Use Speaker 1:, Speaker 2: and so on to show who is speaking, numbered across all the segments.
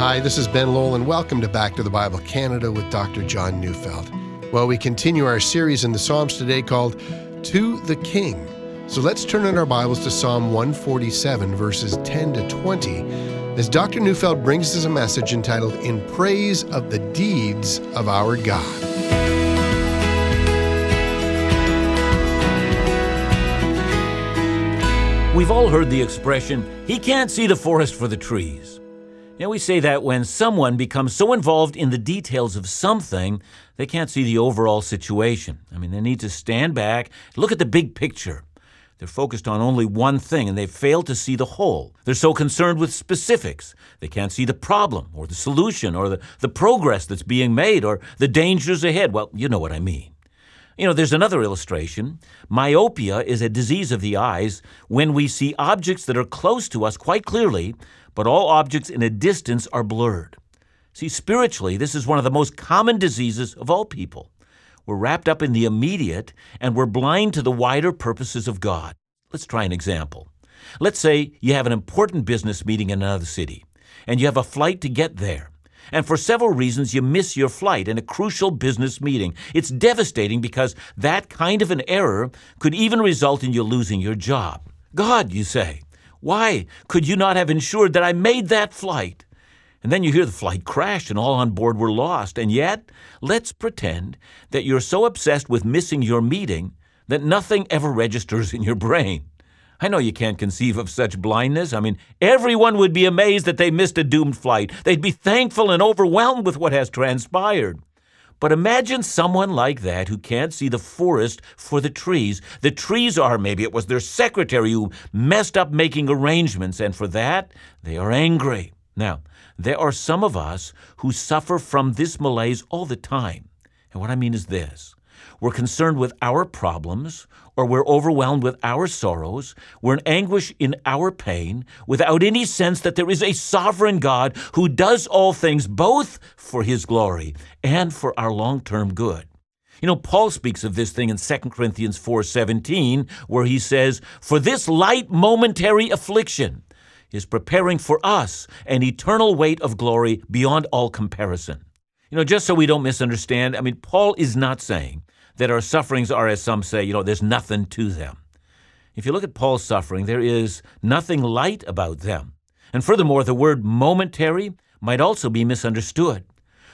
Speaker 1: Hi, this is Ben Lowell, and welcome to Back to the Bible Canada with Dr. John Neufeld. Well, we continue our series in the Psalms today called To the King. So let's turn in our Bibles to Psalm 147, verses 10 to 20, as Dr. Neufeld brings us a message entitled In Praise of the Deeds of Our God.
Speaker 2: We've all heard the expression, he can't see the forest for the trees. Now, we say that when someone becomes so involved in the details of something, they can't see the overall situation. I mean, they need to stand back, look at the big picture. They're focused on only one thing and they fail to see the whole. They're so concerned with specifics. They can't see the problem or the solution or the, the progress that's being made or the dangers ahead. Well, you know what I mean. You know, there's another illustration. Myopia is a disease of the eyes when we see objects that are close to us quite clearly, but all objects in a distance are blurred. See, spiritually, this is one of the most common diseases of all people. We're wrapped up in the immediate and we're blind to the wider purposes of God. Let's try an example. Let's say you have an important business meeting in another city and you have a flight to get there. And for several reasons, you miss your flight in a crucial business meeting. It's devastating because that kind of an error could even result in you losing your job. God, you say, why could you not have ensured that I made that flight? And then you hear the flight crash and all on board were lost. And yet, let's pretend that you're so obsessed with missing your meeting that nothing ever registers in your brain. I know you can't conceive of such blindness. I mean, everyone would be amazed that they missed a doomed flight. They'd be thankful and overwhelmed with what has transpired. But imagine someone like that who can't see the forest for the trees. The trees are, maybe it was their secretary who messed up making arrangements, and for that, they are angry. Now, there are some of us who suffer from this malaise all the time. And what I mean is this we're concerned with our problems, or we're overwhelmed with our sorrows, we're in anguish in our pain, without any sense that there is a sovereign God who does all things both for his glory and for our long term good. You know, Paul speaks of this thing in 2 Corinthians 4:17 where he says, "For this light momentary affliction is preparing for us an eternal weight of glory beyond all comparison." You know, just so we don't misunderstand, I mean, Paul is not saying that our sufferings are, as some say, you know, there's nothing to them. If you look at Paul's suffering, there is nothing light about them. And furthermore, the word momentary might also be misunderstood.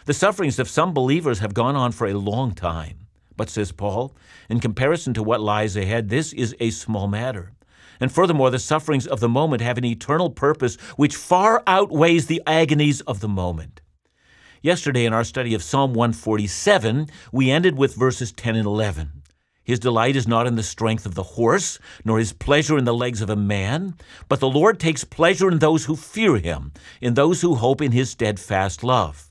Speaker 2: The sufferings of some believers have gone on for a long time. But, says Paul, in comparison to what lies ahead, this is a small matter. And furthermore, the sufferings of the moment have an eternal purpose which far outweighs the agonies of the moment. Yesterday, in our study of Psalm 147, we ended with verses 10 and 11. His delight is not in the strength of the horse, nor his pleasure in the legs of a man, but the Lord takes pleasure in those who fear him, in those who hope in his steadfast love.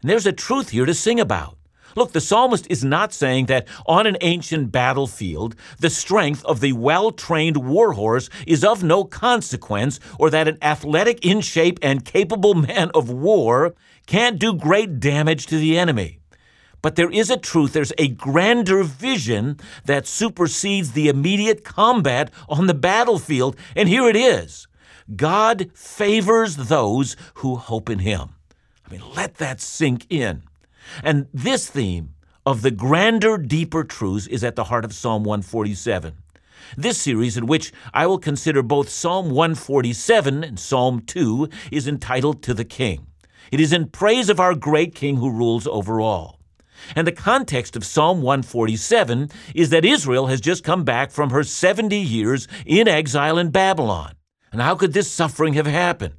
Speaker 2: And there's a truth here to sing about. Look, the psalmist is not saying that on an ancient battlefield, the strength of the well trained warhorse is of no consequence, or that an athletic, in shape, and capable man of war can't do great damage to the enemy. But there is a truth, there's a grander vision that supersedes the immediate combat on the battlefield, and here it is God favors those who hope in Him. I mean, let that sink in. And this theme of the grander, deeper truths is at the heart of Psalm 147. This series, in which I will consider both Psalm 147 and Psalm 2, is entitled To the King. It is in praise of our great King who rules over all. And the context of Psalm 147 is that Israel has just come back from her 70 years in exile in Babylon. And how could this suffering have happened?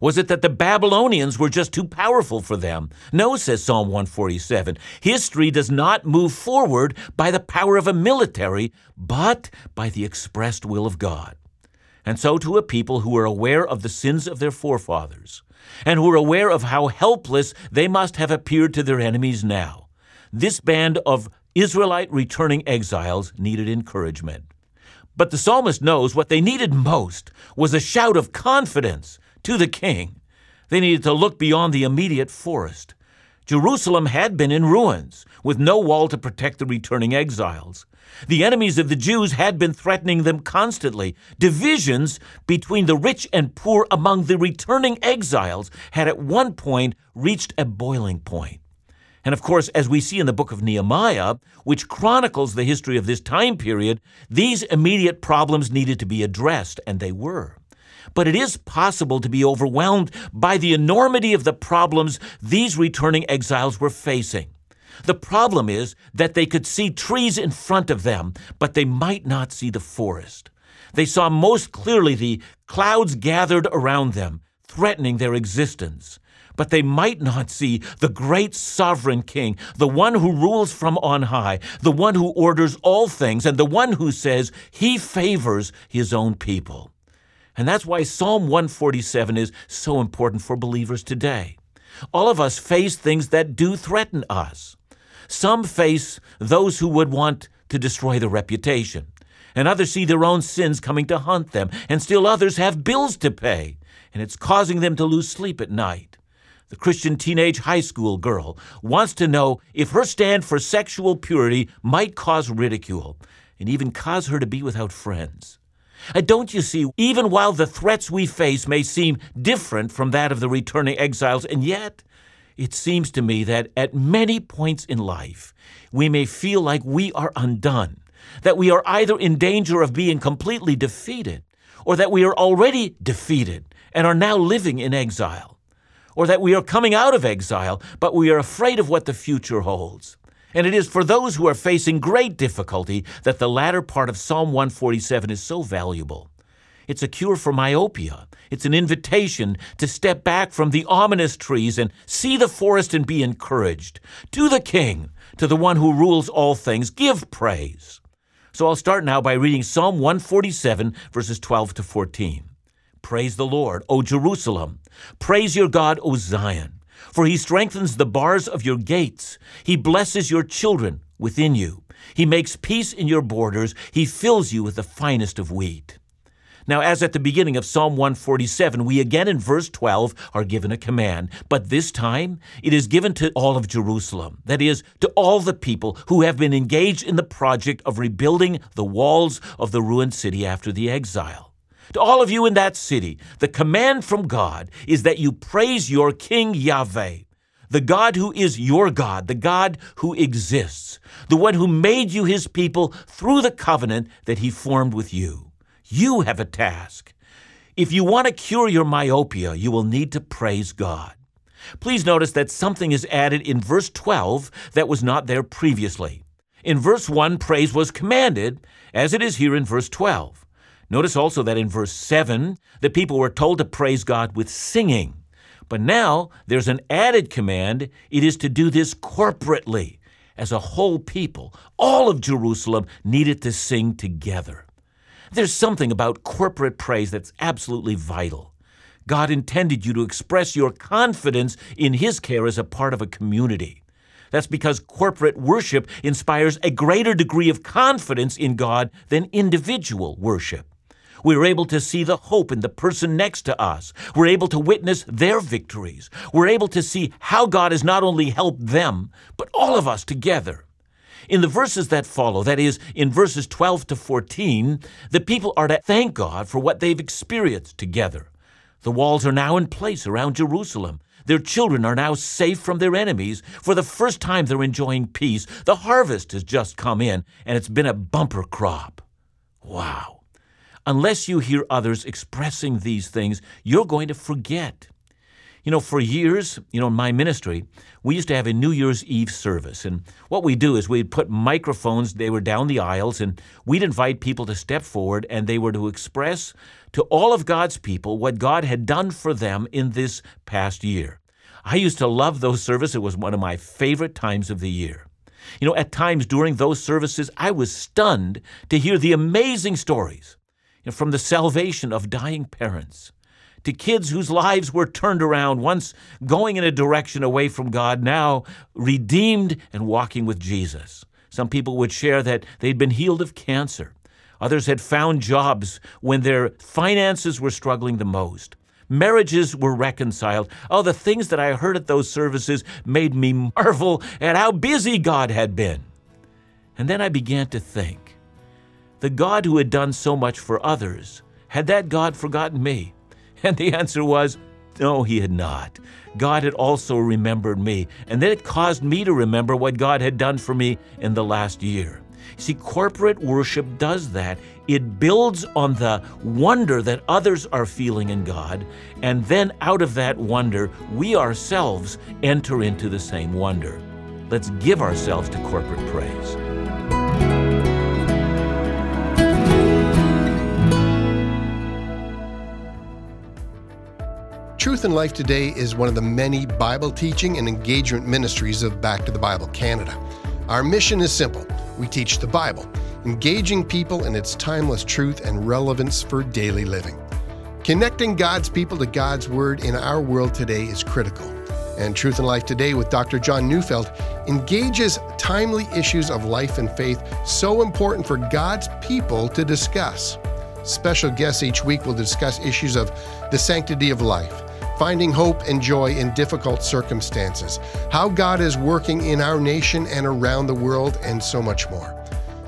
Speaker 2: Was it that the Babylonians were just too powerful for them? No, says Psalm 147. History does not move forward by the power of a military, but by the expressed will of God. And so, to a people who are aware of the sins of their forefathers, and who are aware of how helpless they must have appeared to their enemies now. This band of Israelite returning exiles needed encouragement. But the psalmist knows what they needed most was a shout of confidence to the king. They needed to look beyond the immediate forest. Jerusalem had been in ruins, with no wall to protect the returning exiles. The enemies of the Jews had been threatening them constantly. Divisions between the rich and poor among the returning exiles had at one point reached a boiling point. And of course, as we see in the book of Nehemiah, which chronicles the history of this time period, these immediate problems needed to be addressed, and they were. But it is possible to be overwhelmed by the enormity of the problems these returning exiles were facing. The problem is that they could see trees in front of them, but they might not see the forest. They saw most clearly the clouds gathered around them, threatening their existence. But they might not see the great sovereign king, the one who rules from on high, the one who orders all things, and the one who says he favors his own people. And that's why Psalm 147 is so important for believers today. All of us face things that do threaten us. Some face those who would want to destroy their reputation, and others see their own sins coming to haunt them, and still others have bills to pay, and it's causing them to lose sleep at night. The Christian teenage high school girl wants to know if her stand for sexual purity might cause ridicule and even cause her to be without friends. And don't you see, even while the threats we face may seem different from that of the returning exiles, and yet it seems to me that at many points in life, we may feel like we are undone, that we are either in danger of being completely defeated, or that we are already defeated and are now living in exile, or that we are coming out of exile, but we are afraid of what the future holds. And it is for those who are facing great difficulty that the latter part of Psalm 147 is so valuable. It's a cure for myopia. It's an invitation to step back from the ominous trees and see the forest and be encouraged. To the King, to the one who rules all things, give praise. So I'll start now by reading Psalm 147, verses 12 to 14. Praise the Lord, O Jerusalem. Praise your God, O Zion. For he strengthens the bars of your gates. He blesses your children within you. He makes peace in your borders. He fills you with the finest of wheat. Now, as at the beginning of Psalm 147, we again in verse 12 are given a command, but this time it is given to all of Jerusalem, that is, to all the people who have been engaged in the project of rebuilding the walls of the ruined city after the exile. To all of you in that city, the command from God is that you praise your King Yahweh, the God who is your God, the God who exists, the one who made you his people through the covenant that he formed with you. You have a task. If you want to cure your myopia, you will need to praise God. Please notice that something is added in verse 12 that was not there previously. In verse 1, praise was commanded, as it is here in verse 12. Notice also that in verse 7, the people were told to praise God with singing. But now there's an added command it is to do this corporately. As a whole people, all of Jerusalem needed to sing together. There's something about corporate praise that's absolutely vital. God intended you to express your confidence in His care as a part of a community. That's because corporate worship inspires a greater degree of confidence in God than individual worship. We're able to see the hope in the person next to us. We're able to witness their victories. We're able to see how God has not only helped them, but all of us together. In the verses that follow, that is, in verses 12 to 14, the people are to thank God for what they've experienced together. The walls are now in place around Jerusalem. Their children are now safe from their enemies. For the first time, they're enjoying peace. The harvest has just come in, and it's been a bumper crop. Wow. Unless you hear others expressing these things, you're going to forget. You know, for years, you know, in my ministry, we used to have a New Year's Eve service. And what we do is we'd put microphones, they were down the aisles, and we'd invite people to step forward and they were to express to all of God's people what God had done for them in this past year. I used to love those services. It was one of my favorite times of the year. You know, at times during those services, I was stunned to hear the amazing stories you know, from the salvation of dying parents to kids whose lives were turned around, once going in a direction away from God, now redeemed and walking with Jesus. Some people would share that they'd been healed of cancer. Others had found jobs when their finances were struggling the most. Marriages were reconciled. Oh, the things that I heard at those services made me marvel at how busy God had been. And then I began to think the God who had done so much for others, had that God forgotten me? And the answer was, no, he had not. God had also remembered me, and then it caused me to remember what God had done for me in the last year. See, corporate worship does that. It builds on the wonder that others are feeling in God, and then out of that wonder, we ourselves enter into the same wonder. Let's give ourselves to corporate praise.
Speaker 1: Truth in Life Today is one of the many Bible teaching and engagement ministries of Back to the Bible Canada. Our mission is simple we teach the Bible, engaging people in its timeless truth and relevance for daily living. Connecting God's people to God's Word in our world today is critical. And Truth in Life Today with Dr. John Neufeld engages timely issues of life and faith so important for God's people to discuss. Special guests each week will discuss issues of the sanctity of life finding hope and joy in difficult circumstances, how God is working in our nation and around the world, and so much more.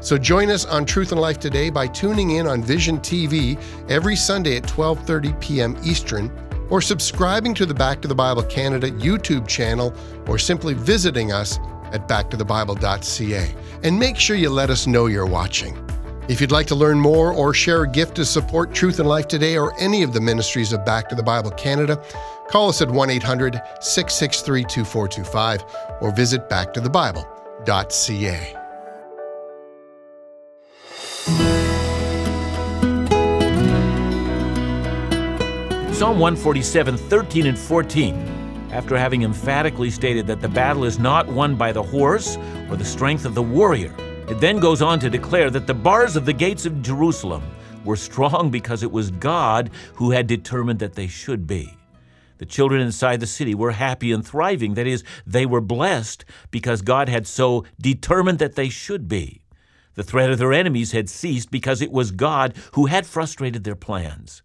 Speaker 1: So join us on Truth and Life today by tuning in on Vision TV every Sunday at 12:30 p.m. Eastern or subscribing to the Back to the Bible Canada YouTube channel or simply visiting us at backtothebible.ca. And make sure you let us know you're watching. If you'd like to learn more or share a gift to support Truth and Life Today or any of the ministries of Back to the Bible Canada, call us at 1 800 663 2425 or visit backtothebible.ca.
Speaker 2: Psalm 147, 13 and 14. After having emphatically stated that the battle is not won by the horse or the strength of the warrior, it then goes on to declare that the bars of the gates of Jerusalem were strong because it was God who had determined that they should be. The children inside the city were happy and thriving. That is, they were blessed because God had so determined that they should be. The threat of their enemies had ceased because it was God who had frustrated their plans.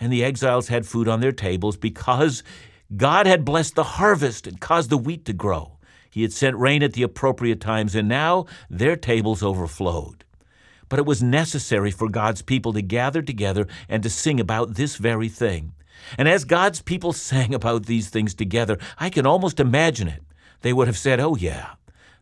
Speaker 2: And the exiles had food on their tables because God had blessed the harvest and caused the wheat to grow. He had sent rain at the appropriate times, and now their tables overflowed. But it was necessary for God's people to gather together and to sing about this very thing. And as God's people sang about these things together, I can almost imagine it. They would have said, Oh, yeah,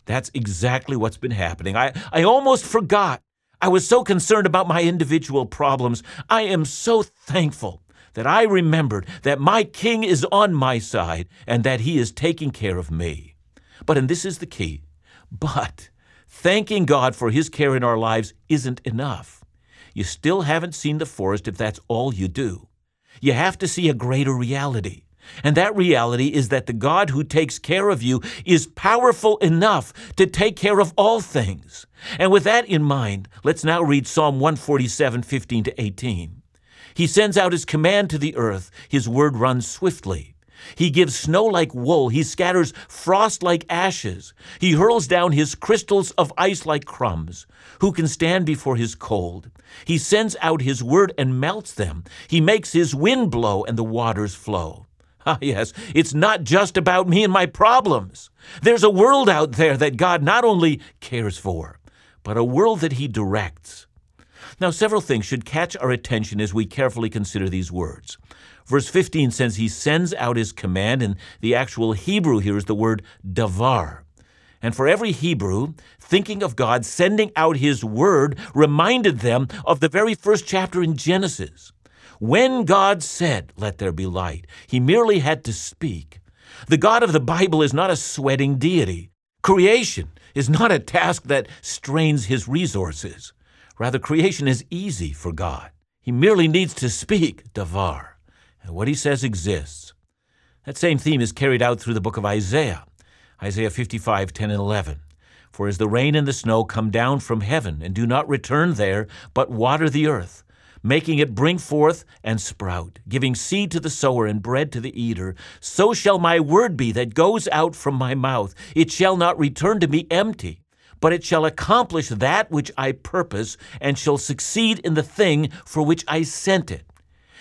Speaker 2: that's exactly what's been happening. I, I almost forgot. I was so concerned about my individual problems. I am so thankful that I remembered that my King is on my side and that he is taking care of me. But, and this is the key, but thanking God for His care in our lives isn't enough. You still haven't seen the forest if that's all you do. You have to see a greater reality. And that reality is that the God who takes care of you is powerful enough to take care of all things. And with that in mind, let's now read Psalm 147, 15 to 18. He sends out his command to the earth, his word runs swiftly. He gives snow like wool. He scatters frost like ashes. He hurls down his crystals of ice like crumbs. Who can stand before his cold? He sends out his word and melts them. He makes his wind blow and the waters flow. Ah, yes, it's not just about me and my problems. There's a world out there that God not only cares for, but a world that He directs. Now, several things should catch our attention as we carefully consider these words. Verse 15 says he sends out his command, and the actual Hebrew here is the word davar. And for every Hebrew, thinking of God sending out his word reminded them of the very first chapter in Genesis. When God said, Let there be light, he merely had to speak. The God of the Bible is not a sweating deity. Creation is not a task that strains his resources. Rather, creation is easy for God. He merely needs to speak, davar and what he says exists. That same theme is carried out through the book of Isaiah, Isaiah 55, 10 and 11. For as the rain and the snow come down from heaven and do not return there, but water the earth, making it bring forth and sprout, giving seed to the sower and bread to the eater, so shall my word be that goes out from my mouth. It shall not return to me empty, but it shall accomplish that which I purpose, and shall succeed in the thing for which I sent it.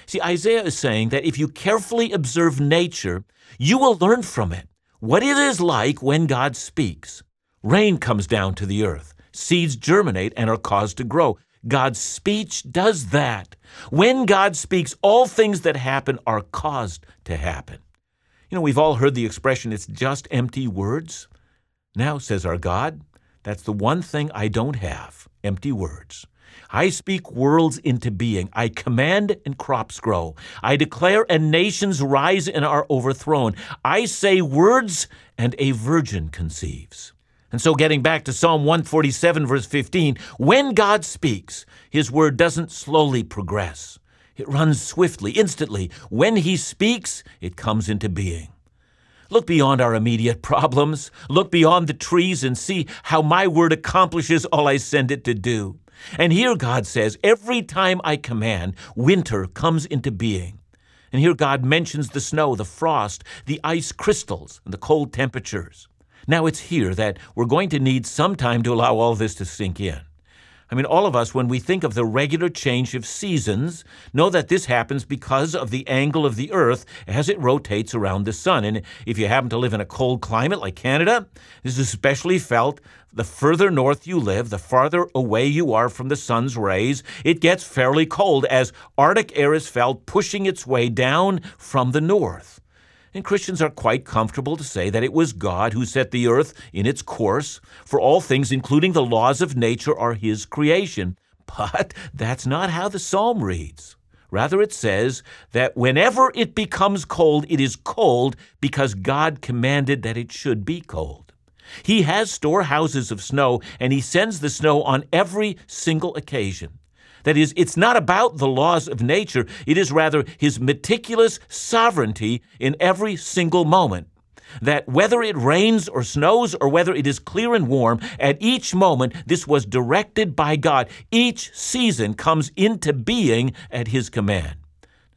Speaker 2: See, Isaiah is saying that if you carefully observe nature, you will learn from it what it is like when God speaks. Rain comes down to the earth, seeds germinate and are caused to grow. God's speech does that. When God speaks, all things that happen are caused to happen. You know, we've all heard the expression, it's just empty words. Now, says our God, that's the one thing I don't have empty words. I speak worlds into being. I command and crops grow. I declare and nations rise and are overthrown. I say words and a virgin conceives. And so, getting back to Psalm 147, verse 15, when God speaks, his word doesn't slowly progress. It runs swiftly, instantly. When he speaks, it comes into being. Look beyond our immediate problems. Look beyond the trees and see how my word accomplishes all I send it to do. And here God says, every time I command, winter comes into being. And here God mentions the snow, the frost, the ice crystals, and the cold temperatures. Now it's here that we're going to need some time to allow all this to sink in. I mean, all of us, when we think of the regular change of seasons, know that this happens because of the angle of the Earth as it rotates around the sun. And if you happen to live in a cold climate like Canada, this is especially felt the further north you live, the farther away you are from the sun's rays. It gets fairly cold as Arctic air is felt pushing its way down from the north. And Christians are quite comfortable to say that it was God who set the earth in its course, for all things, including the laws of nature, are His creation. But that's not how the psalm reads. Rather, it says that whenever it becomes cold, it is cold because God commanded that it should be cold. He has storehouses of snow, and He sends the snow on every single occasion. That is, it's not about the laws of nature, it is rather his meticulous sovereignty in every single moment. That whether it rains or snows or whether it is clear and warm, at each moment this was directed by God. Each season comes into being at his command.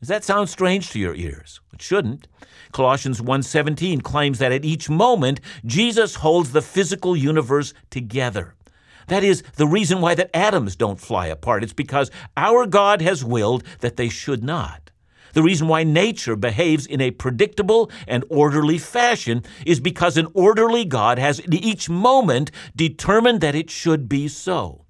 Speaker 2: Does that sound strange to your ears? It shouldn't. Colossians 1:17 claims that at each moment Jesus holds the physical universe together. That is the reason why that atoms don't fly apart. It's because our God has willed that they should not. The reason why nature behaves in a predictable and orderly fashion is because an orderly God has in each moment determined that it should be so.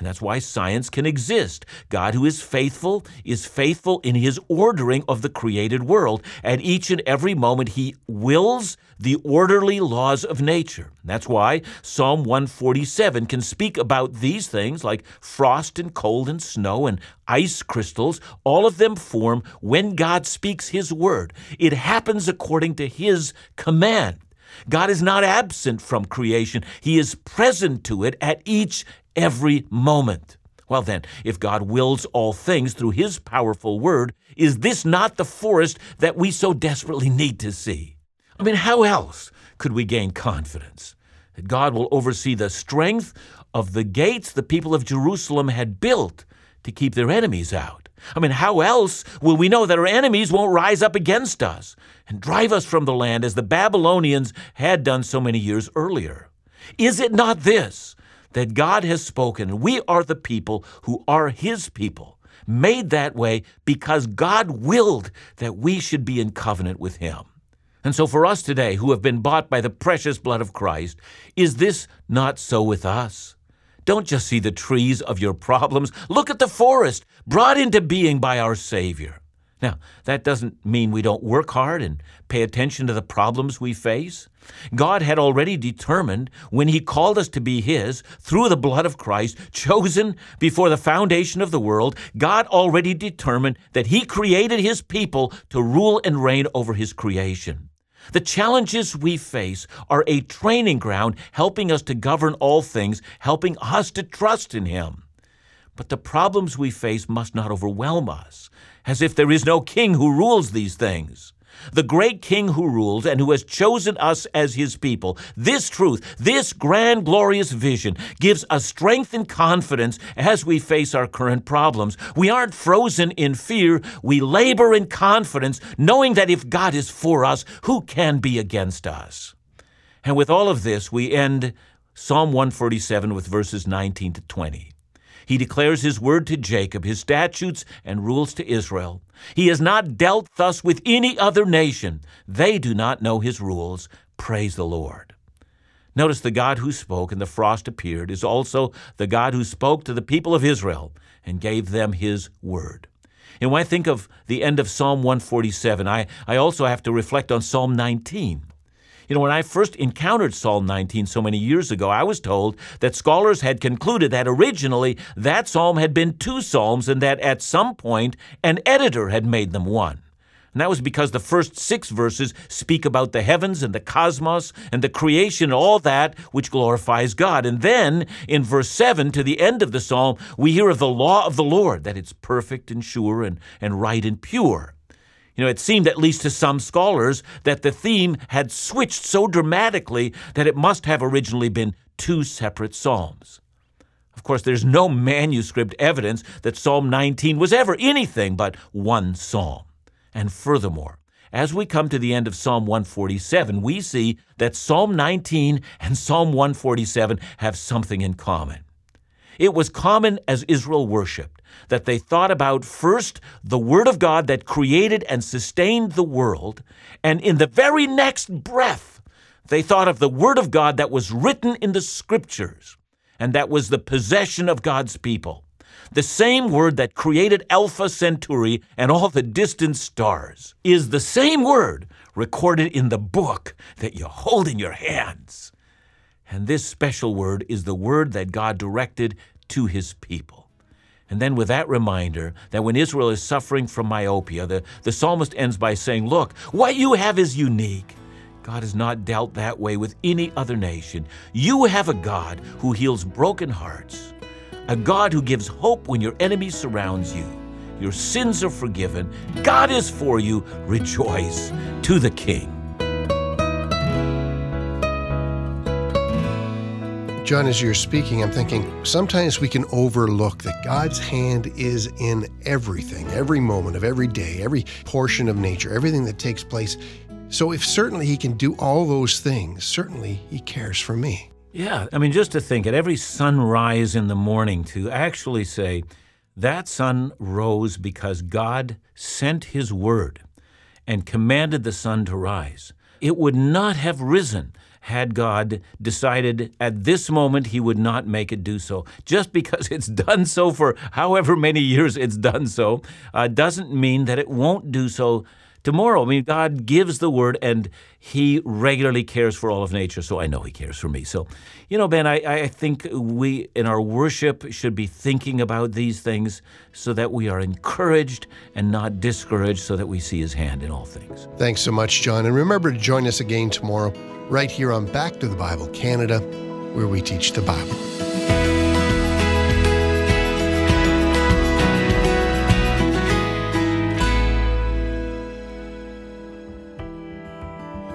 Speaker 2: And that's why science can exist. God, who is faithful, is faithful in his ordering of the created world. At each and every moment, he wills the orderly laws of nature. That's why Psalm 147 can speak about these things like frost and cold and snow and ice crystals. All of them form when God speaks his word. It happens according to his command. God is not absent from creation. He is present to it at each every moment. Well, then, if God wills all things through His powerful word, is this not the forest that we so desperately need to see? I mean, how else could we gain confidence that God will oversee the strength of the gates the people of Jerusalem had built to keep their enemies out? I mean, how else will we know that our enemies won't rise up against us and drive us from the land as the Babylonians had done so many years earlier? Is it not this that God has spoken. We are the people who are His people, made that way because God willed that we should be in covenant with Him. And so, for us today, who have been bought by the precious blood of Christ, is this not so with us? Don't just see the trees of your problems. Look at the forest brought into being by our Savior. Now, that doesn't mean we don't work hard and pay attention to the problems we face. God had already determined when He called us to be His through the blood of Christ, chosen before the foundation of the world, God already determined that He created His people to rule and reign over His creation. The challenges we face are a training ground helping us to govern all things, helping us to trust in Him. But the problems we face must not overwhelm us as if there is no king who rules these things. The great king who rules and who has chosen us as his people. This truth, this grand, glorious vision gives us strength and confidence as we face our current problems. We aren't frozen in fear. We labor in confidence, knowing that if God is for us, who can be against us? And with all of this, we end Psalm 147 with verses 19 to 20. He declares his word to Jacob, his statutes and rules to Israel. He has not dealt thus with any other nation. They do not know his rules. Praise the Lord. Notice the God who spoke and the frost appeared is also the God who spoke to the people of Israel and gave them his word. And when I think of the end of Psalm 147, I, I also have to reflect on Psalm 19. You know, when I first encountered Psalm 19 so many years ago, I was told that scholars had concluded that originally that psalm had been two psalms and that at some point an editor had made them one. And that was because the first six verses speak about the heavens and the cosmos and the creation and all that which glorifies God. And then in verse 7 to the end of the psalm, we hear of the law of the Lord, that it's perfect and sure and, and right and pure. You know, it seemed, at least to some scholars, that the theme had switched so dramatically that it must have originally been two separate psalms. Of course, there's no manuscript evidence that Psalm 19 was ever anything but one psalm. And furthermore, as we come to the end of Psalm 147, we see that Psalm 19 and Psalm 147 have something in common. It was common as Israel worshiped that they thought about first the Word of God that created and sustained the world, and in the very next breath, they thought of the Word of God that was written in the Scriptures and that was the possession of God's people. The same word that created Alpha Centauri and all the distant stars is the same word recorded in the book that you hold in your hands. And this special word is the word that God directed to his people. And then, with that reminder that when Israel is suffering from myopia, the, the psalmist ends by saying, Look, what you have is unique. God has not dealt that way with any other nation. You have a God who heals broken hearts a God who gives hope when your enemy surrounds you. Your sins are forgiven. God is for you. Rejoice to the King.
Speaker 1: John, as you're speaking, I'm thinking sometimes we can overlook that God's hand is in everything, every moment of every day, every portion of nature, everything that takes place. So, if certainly He can do all those things, certainly He cares for me.
Speaker 2: Yeah, I mean, just to think at every sunrise in the morning, to actually say, that sun rose because God sent his word and commanded the sun to rise. It would not have risen had God decided at this moment he would not make it do so. Just because it's done so for however many years it's done so uh, doesn't mean that it won't do so tomorrow. I mean, God gives the word and He regularly cares for all of nature. So I know He cares for me. So, you know, Ben, I, I think we in our worship should be thinking about these things so that we are encouraged and not discouraged, so that we see His hand in all things.
Speaker 1: Thanks so much, John. And remember to join us again tomorrow, right here on Back to the Bible Canada, where we teach the Bible.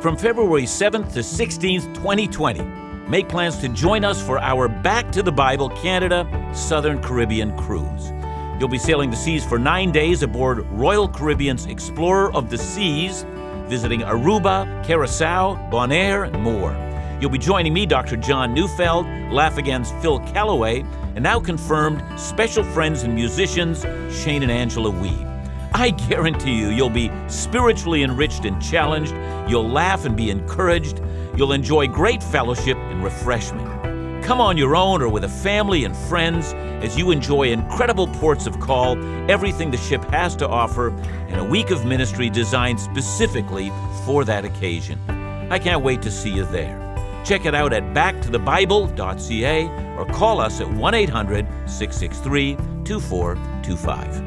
Speaker 2: From February 7th to 16th, 2020, make plans to join us for our Back to the Bible Canada Southern Caribbean cruise. You'll be sailing the seas for nine days aboard Royal Caribbean's Explorer of the Seas, visiting Aruba, Curacao, Bonaire, and more. You'll be joining me, Dr. John Neufeld, Laugh Again's Phil Callaway, and now confirmed special friends and musicians Shane and Angela Weed. I guarantee you, you'll be spiritually enriched and challenged. You'll laugh and be encouraged. You'll enjoy great fellowship and refreshment. Come on your own or with a family and friends as you enjoy incredible ports of call, everything the ship has to offer, and a week of ministry designed specifically for that occasion. I can't wait to see you there. Check it out at backtothebible.ca or call us at 1 800 663 2425.